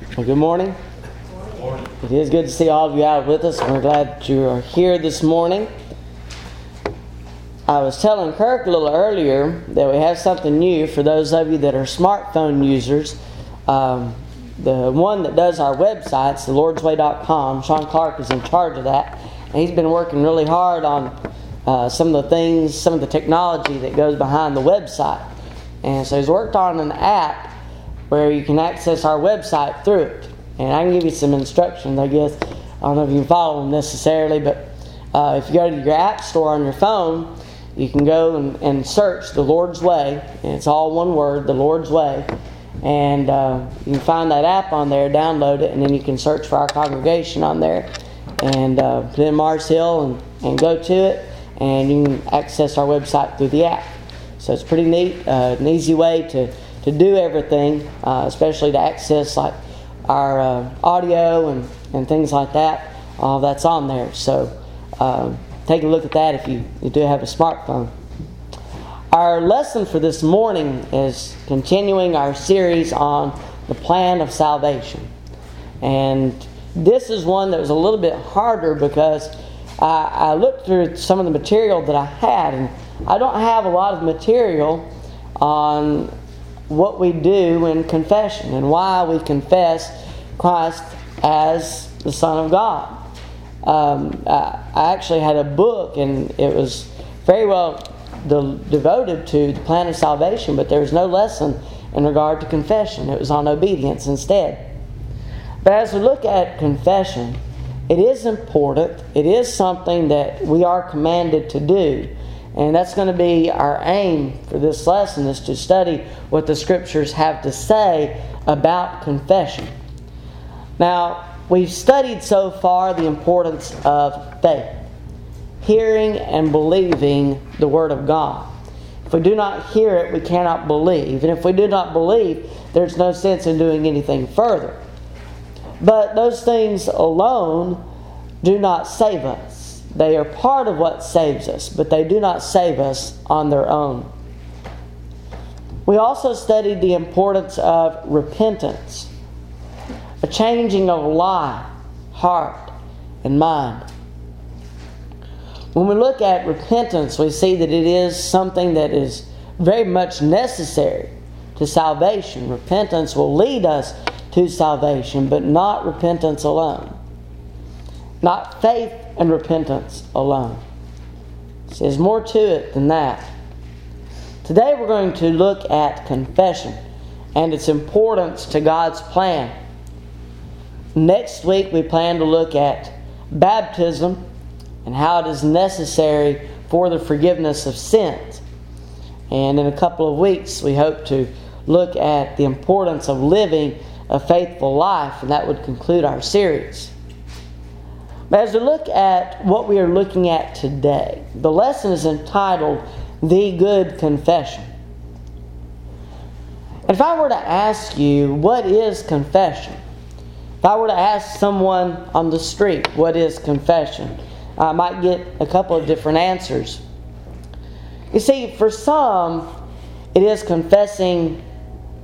Well, good morning. It is good to see all of you out with us. We're glad you are here this morning. I was telling Kirk a little earlier that we have something new for those of you that are smartphone users. Um, the one that does our websites, the thelordsway.com, Sean Clark is in charge of that. And he's been working really hard on uh, some of the things, some of the technology that goes behind the website. And so he's worked on an app where you can access our website through it. And I can give you some instructions, I guess. I don't know if you can follow them necessarily, but uh, if you go to your app store on your phone, you can go and, and search the Lord's Way, and it's all one word, the Lord's Way. And uh, you can find that app on there, download it, and then you can search for our congregation on there. And uh, put in Mars Hill and, and go to it, and you can access our website through the app. So it's pretty neat, uh, an easy way to to do everything, uh, especially to access like our uh, audio and, and things like that. All that's on there. So uh, take a look at that if you, you do have a smartphone. Our lesson for this morning is continuing our series on the plan of salvation. And this is one that was a little bit harder because I, I looked through some of the material that I had, and I don't have a lot of material on what we do in confession and why we confess Christ as the Son of God. Um, I, actually had a book, and it was very well de- devoted to the plan of salvation, but there was no lesson in regard to confession. It was on obedience instead. But as we look at confession, it is important, it is something that we are commanded to do. And that's going to be our aim for this lesson is to study what the scriptures have to say about confession. Now, we've studied so far the importance of faith, hearing and believing the word of God. If we do not hear it, we cannot believe. And if we do not believe, there's no sense in doing anything further. But those things alone do not save us. They are part of what saves us, but they do not save us on their own. We also studied the importance of repentance, a changing of life, heart, and mind. When we look at repentance, we see that it is something that is very much necessary to salvation. Repentance will lead us to salvation, but not repentance alone. Not faith and repentance alone. There's more to it than that. Today we're going to look at confession and its importance to God's plan. Next week we plan to look at baptism and how it is necessary for the forgiveness of sins. And in a couple of weeks we hope to look at the importance of living a faithful life, and that would conclude our series. But as we look at what we are looking at today, the lesson is entitled The Good Confession. If I were to ask you, what is confession? If I were to ask someone on the street, what is confession? I might get a couple of different answers. You see, for some, it is confessing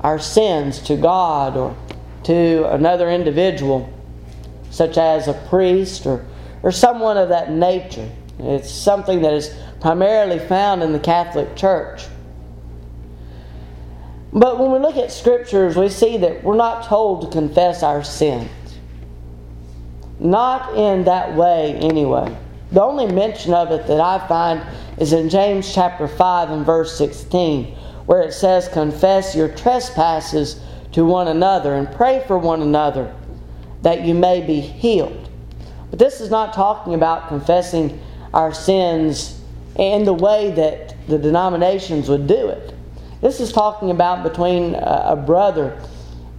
our sins to God or to another individual such as a priest or, or someone of that nature. It's something that is primarily found in the Catholic Church. But when we look at scriptures, we see that we're not told to confess our sins. Not in that way, anyway. The only mention of it that I find is in James chapter 5 and verse 16, where it says, Confess your trespasses to one another and pray for one another that you may be healed. But this is not talking about confessing our sins in the way that the denominations would do it. This is talking about between a brother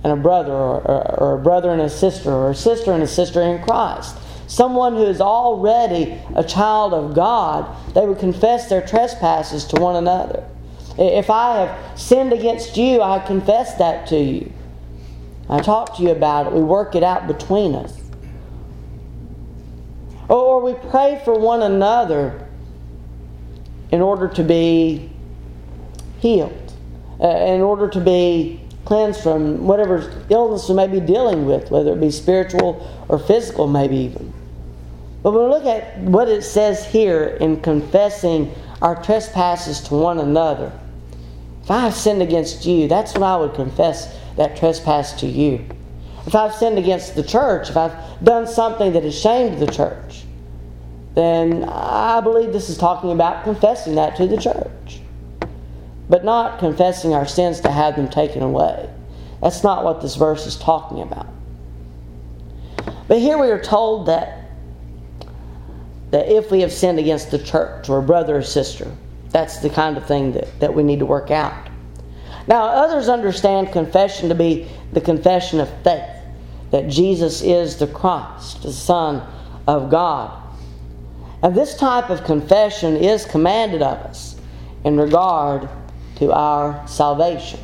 and a brother, or, a brother and a sister, or a sister and a sister in Christ. Someone who is already a child of God, they would confess their trespasses to one another. If I have sinned against you, I confess that to you. I talk to you about it. We work it out between us. Or we pray for one another in order to be healed, uh, in order to be cleansed from whatever illness we may be dealing with, whether it be spiritual or physical, maybe even. But when we look at what it says here in confessing our trespasses to one another, if I have sinned against you, that's when I would confess that trespass to you. If I've sinned against the church, if I've done something that has shamed the church, then I believe this is talking about confessing that to the church. But not confessing our sins to have them taken away. That's not what this verse is talking about. But here we are told that that if we have sinned against the church or a brother or sister, that's the kind of thing that, that we need to work out. Now, others understand confession to be the confession of faith that Jesus is the Christ, the Son of God. And this type of confession is commanded of us in regard to our salvation.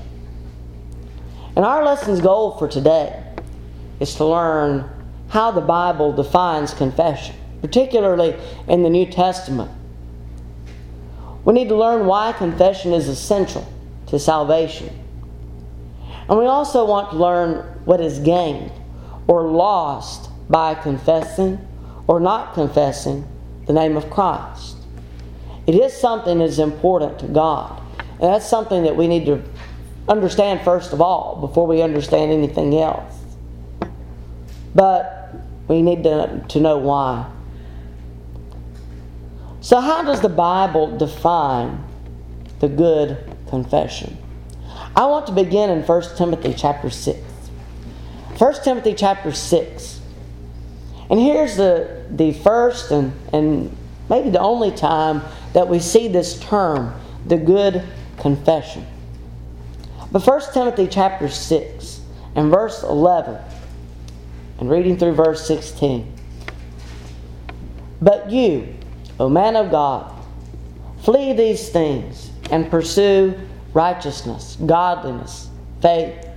And our lesson's goal for today is to learn how the Bible defines confession particularly in the New Testament. We need to learn why confession is essential to salvation. And we also want to learn what is gained or lost by confessing or not confessing the name of Christ. It is something that is important to God. And that's something that we need to understand first of all before we understand anything else. But we need to, to know why. So, how does the Bible define the good confession? I want to begin in 1 Timothy chapter 6. 1 Timothy chapter 6. And here's the, the first and, and maybe the only time that we see this term, the good confession. But 1 Timothy chapter 6 and verse 11, and reading through verse 16. But you, O man of God, flee these things and pursue righteousness, godliness, faith,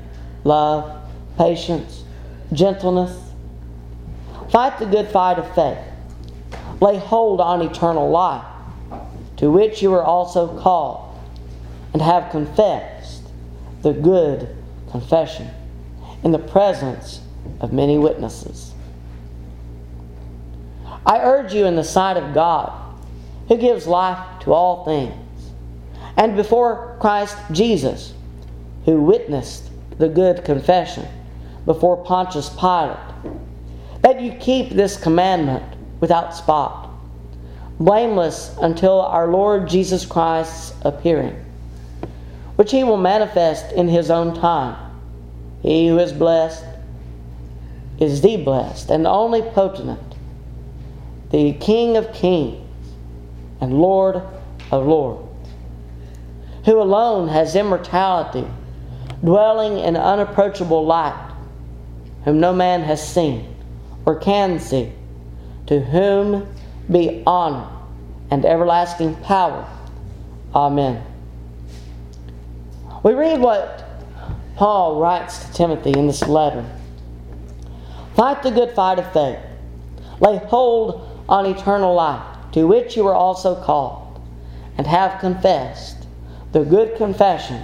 love, patience, gentleness. Fight the good fight of faith. Lay hold on eternal life, to which you were also called, and have confessed the good confession in the presence of many witnesses. I urge you in the sight of God, who gives life to all things, and before Christ Jesus, who witnessed the good confession before Pontius Pilate, that you keep this commandment without spot, blameless until our Lord Jesus Christ's appearing, which he will manifest in his own time. He who is blessed is the blessed and only potent the King of kings and Lord of lords, who alone has immortality, dwelling in unapproachable light, whom no man has seen or can see, to whom be honor and everlasting power. Amen. We read what Paul writes to Timothy in this letter Fight the good fight of faith. Lay hold on eternal life, to which you were also called, and have confessed the good confession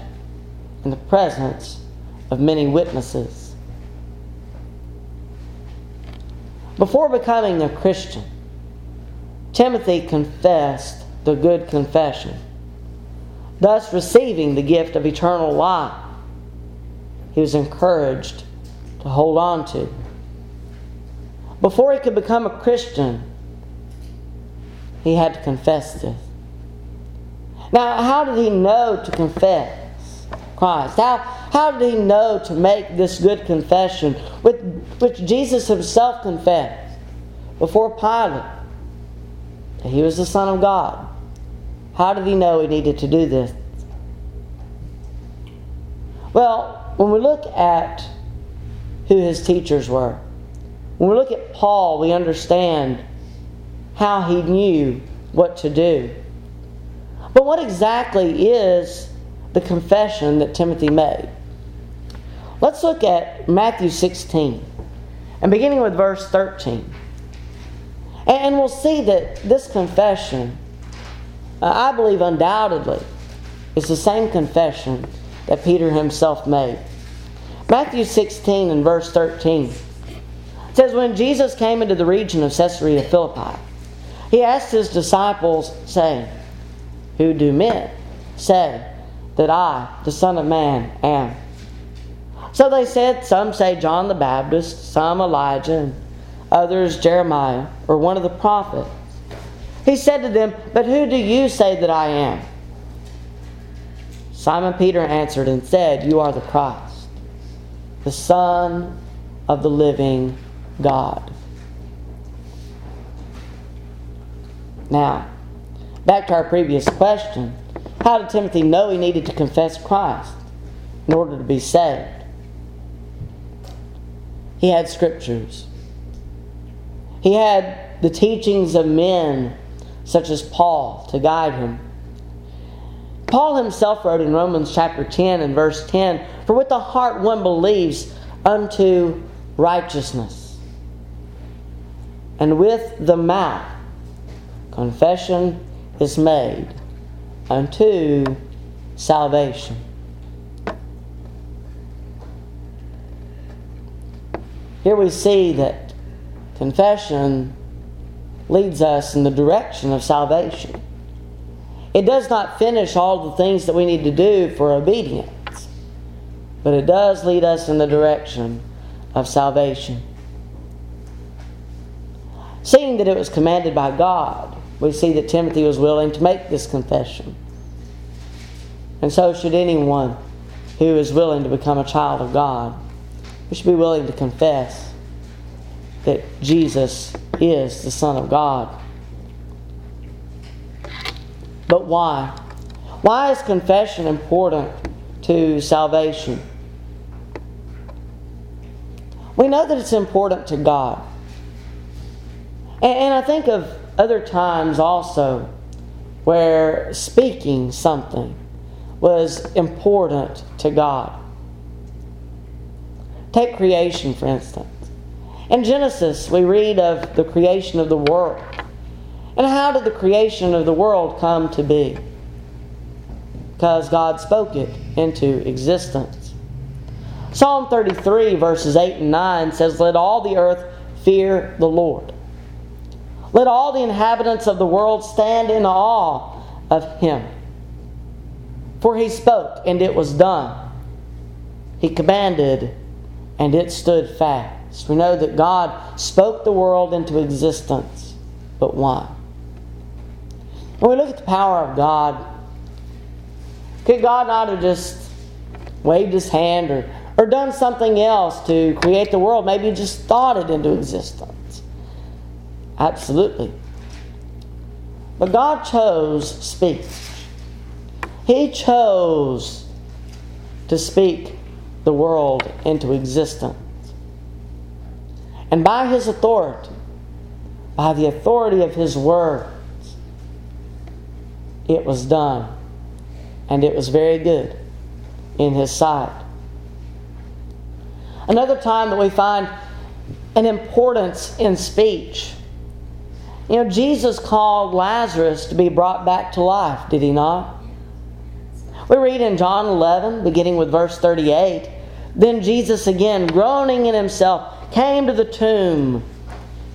in the presence of many witnesses. Before becoming a Christian, Timothy confessed the good confession, thus receiving the gift of eternal life. He was encouraged to hold on to. Before he could become a Christian, he had to confess this. Now, how did he know to confess Christ? How, how did he know to make this good confession, with, which Jesus himself confessed before Pilate that he was the Son of God? How did he know he needed to do this? Well, when we look at who his teachers were, when we look at Paul, we understand how he knew what to do. But what exactly is the confession that Timothy made? Let's look at Matthew 16 and beginning with verse 13. And we'll see that this confession, uh, I believe undoubtedly, is the same confession that Peter himself made. Matthew 16 and verse 13 says, When Jesus came into the region of Caesarea Philippi, he asked his disciples, saying, Who do men say that I, the Son of Man, am? So they said, Some say John the Baptist, some Elijah, and others Jeremiah, or one of the prophets. He said to them, But who do you say that I am? Simon Peter answered and said, You are the Christ, the Son of the living God. Now, back to our previous question how did Timothy know he needed to confess Christ in order to be saved? He had scriptures. He had the teachings of men such as Paul to guide him. Paul himself wrote in Romans chapter 10 and verse 10 For with the heart one believes unto righteousness, and with the mouth confession is made unto salvation. Here we see that confession leads us in the direction of salvation. It does not finish all the things that we need to do for obedience, but it does lead us in the direction of salvation. Seeing that it was commanded by God, we see that Timothy was willing to make this confession. And so should anyone who is willing to become a child of God. We should be willing to confess that Jesus is the Son of God. But why? Why is confession important to salvation? We know that it's important to God. And, I think of other times also where speaking something was important to God. Take creation, for instance. In Genesis, we read of the creation of the world. And how did the creation of the world come to be? Because God spoke it into existence. Psalm 33, verses 8 and 9 says, Let all the earth fear the Lord. Let all the inhabitants of the world stand in awe of him. For he spoke, and it was done. He commanded, and it stood fast. We know that God spoke the world into existence, but why? When we look at the power of God, could God not have just waved his hand or, or done something else to create the world? Maybe he just thought it into existence. Absolutely. But God chose speech. He chose to speak the world into existence. And by his authority, by the authority of his words, it was done. And it was very good in his sight. Another time that we find an importance in speech. You know, Jesus called Lazarus to be brought back to life, did he not? We read in John 11, beginning with verse 38 Then Jesus, again groaning in himself, came to the tomb.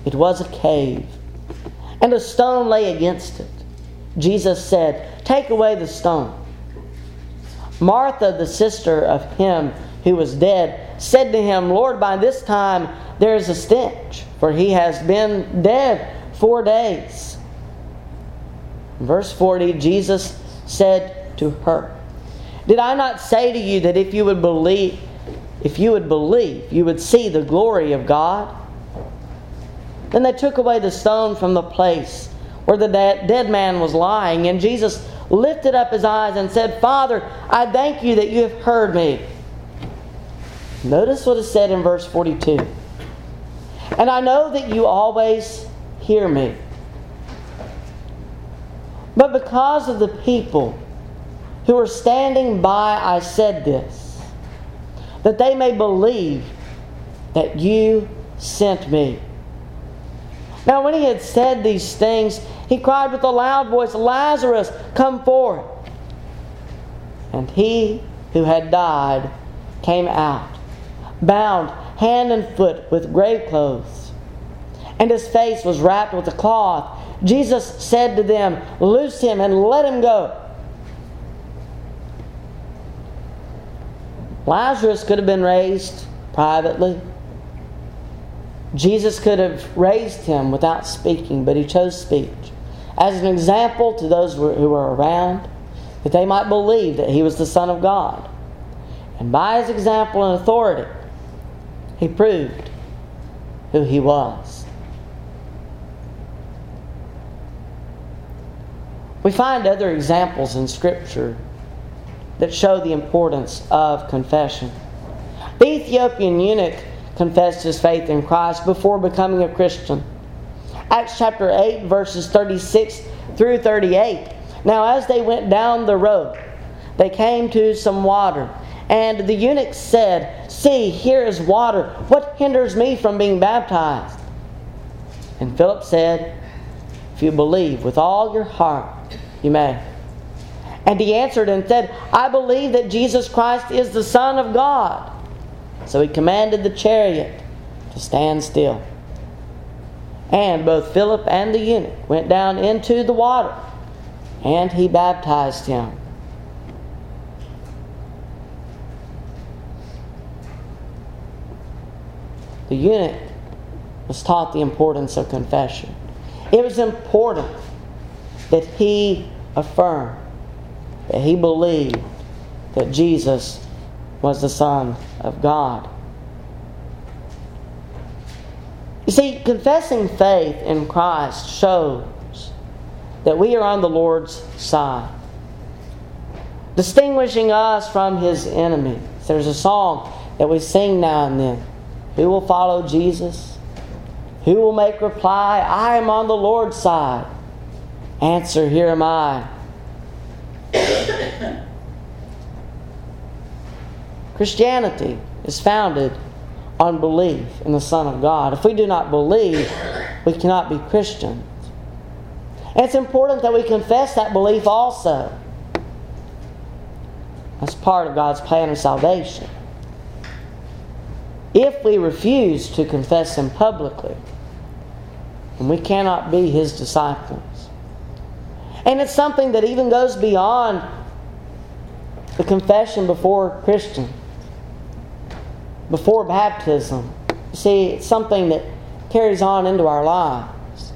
It was a cave, and a stone lay against it. Jesus said, Take away the stone. Martha, the sister of him who was dead, said to him, Lord, by this time there is a stench, for he has been dead four days. Verse 40 Jesus said to her, Did I not say to you that if you would believe, if you would believe, you would see the glory of God? Then they took away the stone from the place where the dead man was lying, and Jesus lifted up his eyes and said, Father, I thank you that you have heard me. Notice what is said in verse 42. And I know that you always hear me. But because of the people who are standing by, I said this, that they may believe that you sent me. Now, when he had said these things, he cried with a loud voice, Lazarus, come forth. And he who had died came out, bound hand and foot with grave clothes, and his face was wrapped with a cloth. Jesus said to them, Loose him and let him go. Lazarus could have been raised privately. Jesus could have raised him without speaking, but he chose speech as an example to those who were around, that they might believe that he was the Son of God. And by his example and authority, he proved who he was. We find other examples in Scripture that show the importance of confession. The Ethiopian eunuch confessed his faith in Christ before becoming a Christian. Acts chapter 8, verses 36 through 38. Now, as they went down the road, they came to some water. And the eunuch said, See, here is water. What hinders me from being baptized? And Philip said, If you believe with all your heart, you may. And he answered and said, I believe that Jesus Christ is the Son of God. So he commanded the chariot to stand still. And both Philip and the eunuch went down into the water, and he baptized him. The eunuch was taught the importance of confession. It was important that he affirmed that he believed that Jesus was the Son of God. You see, confessing faith in Christ shows that we are on the Lord's side, distinguishing us from his enemies. There's a song that we sing now and then. Who will follow Jesus? Who will make reply? I am on the Lord's side. Answer, here am I. Christianity is founded on belief in the Son of God. If we do not believe, we cannot be Christians. And it's important that we confess that belief also. That's part of God's plan of salvation. If we refuse to confess Him publicly, then we cannot be His disciples. And it's something that even goes beyond the confession before Christians before baptism. See, it's something that carries on into our lives.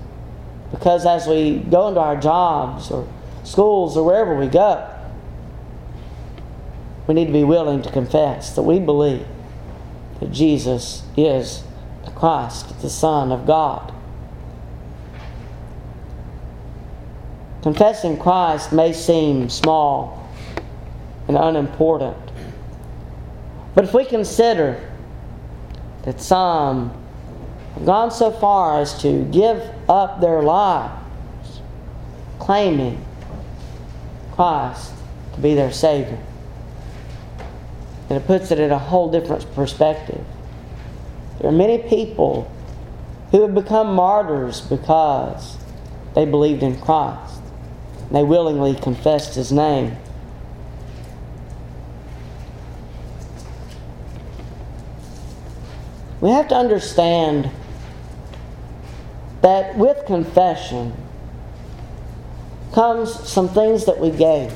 Because as we go into our jobs or schools or wherever we go, we need to be willing to confess that we believe that Jesus is the Christ, the Son of God. Confessing Christ may seem small and unimportant, but if we consider that some have gone so far as to give up their lives claiming Christ to be their Savior, and it puts it in a whole different perspective. There are many people who have become martyrs because they believed in Christ. They willingly confessed His name. We have to understand that with confession comes some things that we gain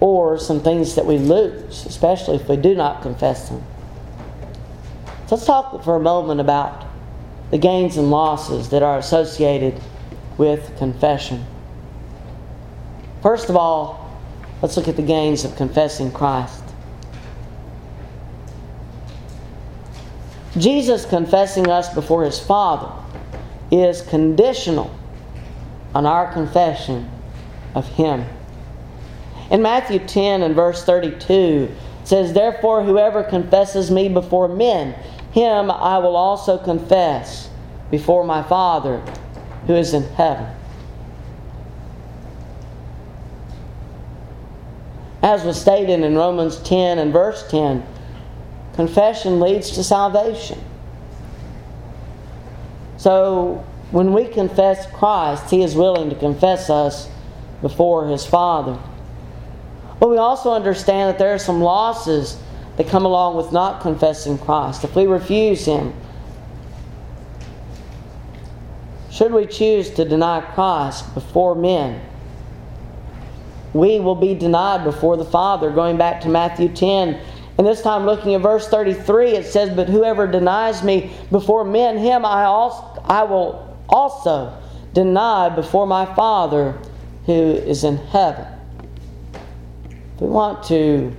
or some things that we lose, especially if we do not confess them. So let's talk for a moment about the gains and losses that are associated with confession. First of all, let's look at the gains of confessing Christ. Jesus confessing us before his Father is conditional on our confession of him. In Matthew 10 and verse 32, it says, Therefore, whoever confesses me before men, him I will also confess before my Father who is in heaven. As was stated in Romans 10 and verse 10, confession leads to salvation. So when we confess Christ, He is willing to confess us before His Father. But we also understand that there are some losses that come along with not confessing Christ. If we refuse Him, should we choose to deny Christ before men, we will be denied before the Father. Going back to Matthew 10, and this time looking at verse 33, it says, But whoever denies me before men, him I, also, I will also deny before my Father who is in heaven. If We want to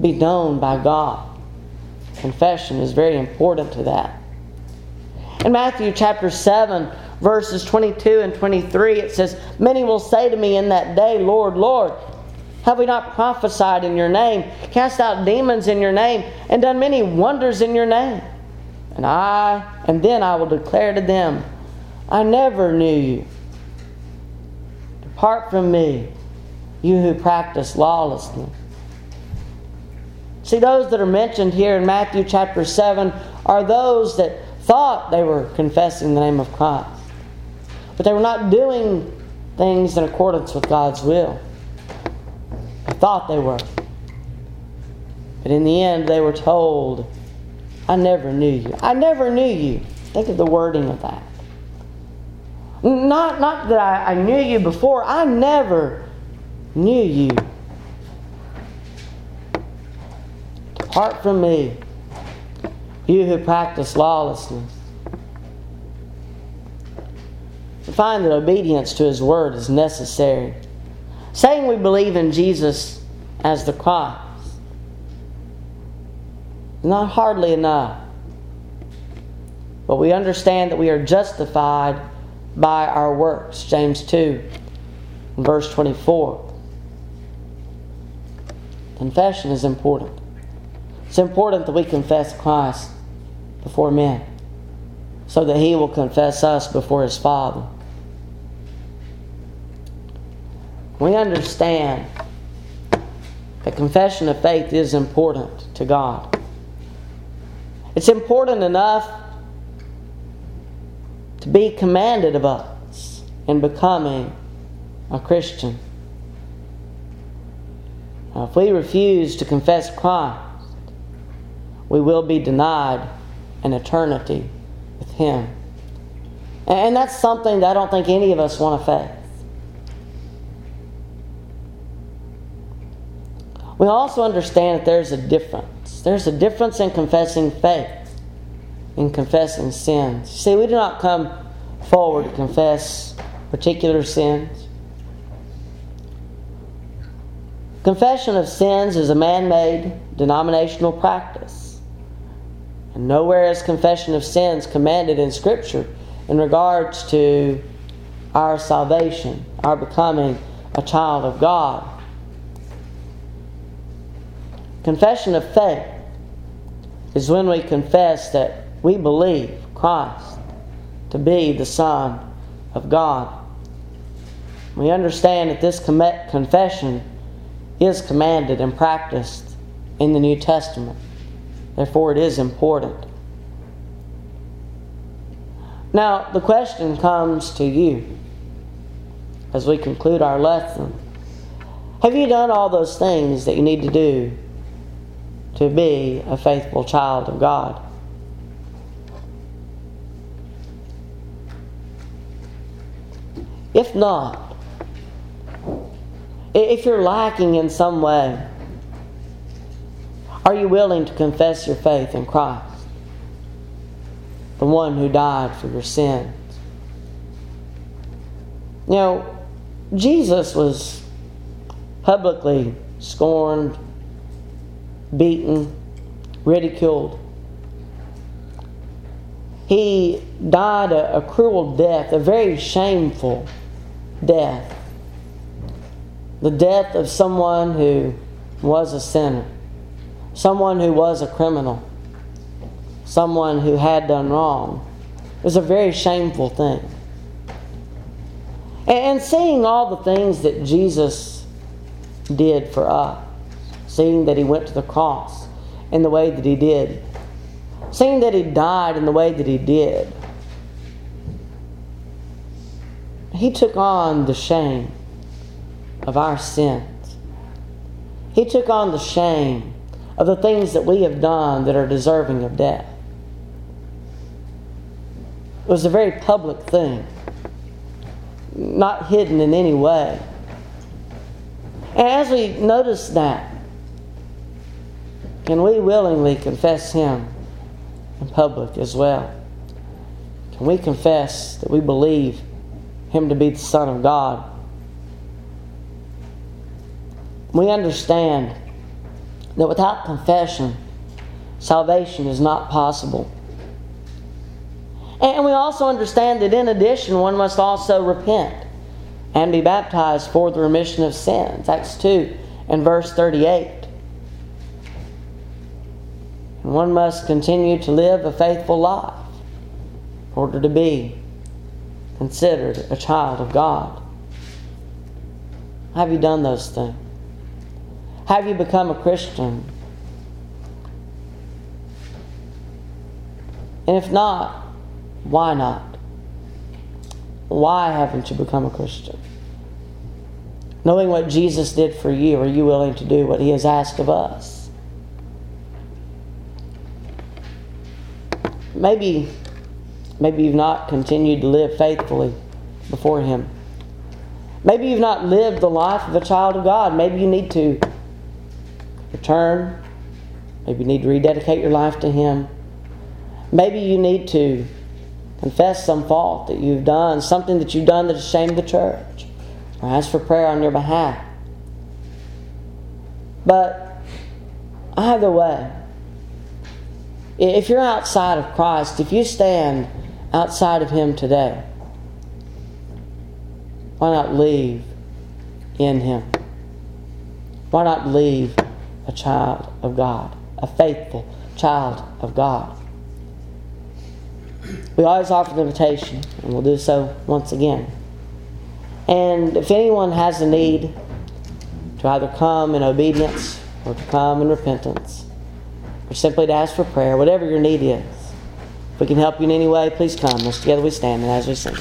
be known by God. Confession is very important to that. In Matthew chapter 7, verses 22 and 23, it says, Many will say to me in that day, Lord, Lord, have we not prophesied in your name, cast out demons in your name, and done many wonders in your name? And I, and then I will declare to them, I never knew you. Depart from me, you who practice lawlessness. See, those that are mentioned here in Matthew chapter 7 are those that thought they were confessing the name of Christ, but they were not doing things in accordance with God's will. They thought they were. But in the end, they were told, I never knew you. I never knew you. Think of the wording of that. Not, not that I, I knew you before, I never knew you. Depart from me, you who practice lawlessness. We find that obedience to His word is necessary. Saying we believe in Jesus as the Christ is not hardly enough. But we understand that we are justified by our works. James 2, verse 24. Confession is important. It's important that we confess Christ before men so that He will confess us before His Father. We understand that confession of faith is important to God. It's important enough to be commanded of us in becoming a Christian. Now, if we refuse to confess Christ, we will be denied an eternity with Him. And that's something that I don't think any of us want to face. We also understand that there's a difference. There's a difference in confessing faith in confessing sins. See, we do not come forward to confess particular sins. Confession of sins is a man made denominational practice. And nowhere is confession of sins commanded in Scripture in regards to our salvation, our becoming a child of God. Confession of faith is when we confess that we believe Christ to be the Son of God. We understand that this confession is commanded and practiced in the New Testament. Therefore, it is important. Now, the question comes to you as we conclude our lesson Have you done all those things that you need to do to be a faithful child of God? If not, if you're lacking in some way, are you willing to confess your faith in Christ, the one who died for your sins? You know, Jesus was publicly scorned, beaten, ridiculed. He died a, a cruel death, a very shameful death. The death of someone who was a sinner, someone who was a criminal, someone who had done wrong. It was a very shameful thing. And seeing all the things that Jesus did for us, seeing that he went to the cross in the way that he did, seeing that he died in the way that he did, He took on the shame of our sins. He took on the shame of the things that we have done that are deserving of death. It was a very public thing, not hidden in any way. And as we notice that, can we willingly confess Him in public as well? Can we confess that we believe Him to be the Son of God? We understand that without confession, salvation is not possible. And we also understand that in addition, one must also repent and be baptized for the remission of sins. Acts 2 and verse 38. And one must continue to live a faithful life in order to be considered a child of God. Have you done those things? Have you become a Christian? And if not, why not? Why haven't you become a Christian? Knowing what Jesus did for you, are you willing to do what He has asked of us? Maybe, maybe you've not continued to live faithfully before Him. Maybe you've not lived the life of a child of God. Maybe you need to return. Maybe you need to rededicate your life to Him. Maybe you need to confess some fault that you've done, something that you've done that has shamed the church, or ask for prayer on your behalf. But either way, if you're outside of Christ, if you stand outside of Him today, why not leave in Him? Why not leave a child of God, a faithful child of God? We always offer the invitation, and we'll do so once again. And if anyone has a need to either come in obedience or to come in repentance, or simply to ask for prayer, whatever your need is, if we can help you in any way, please come. As together we stand and as we sing.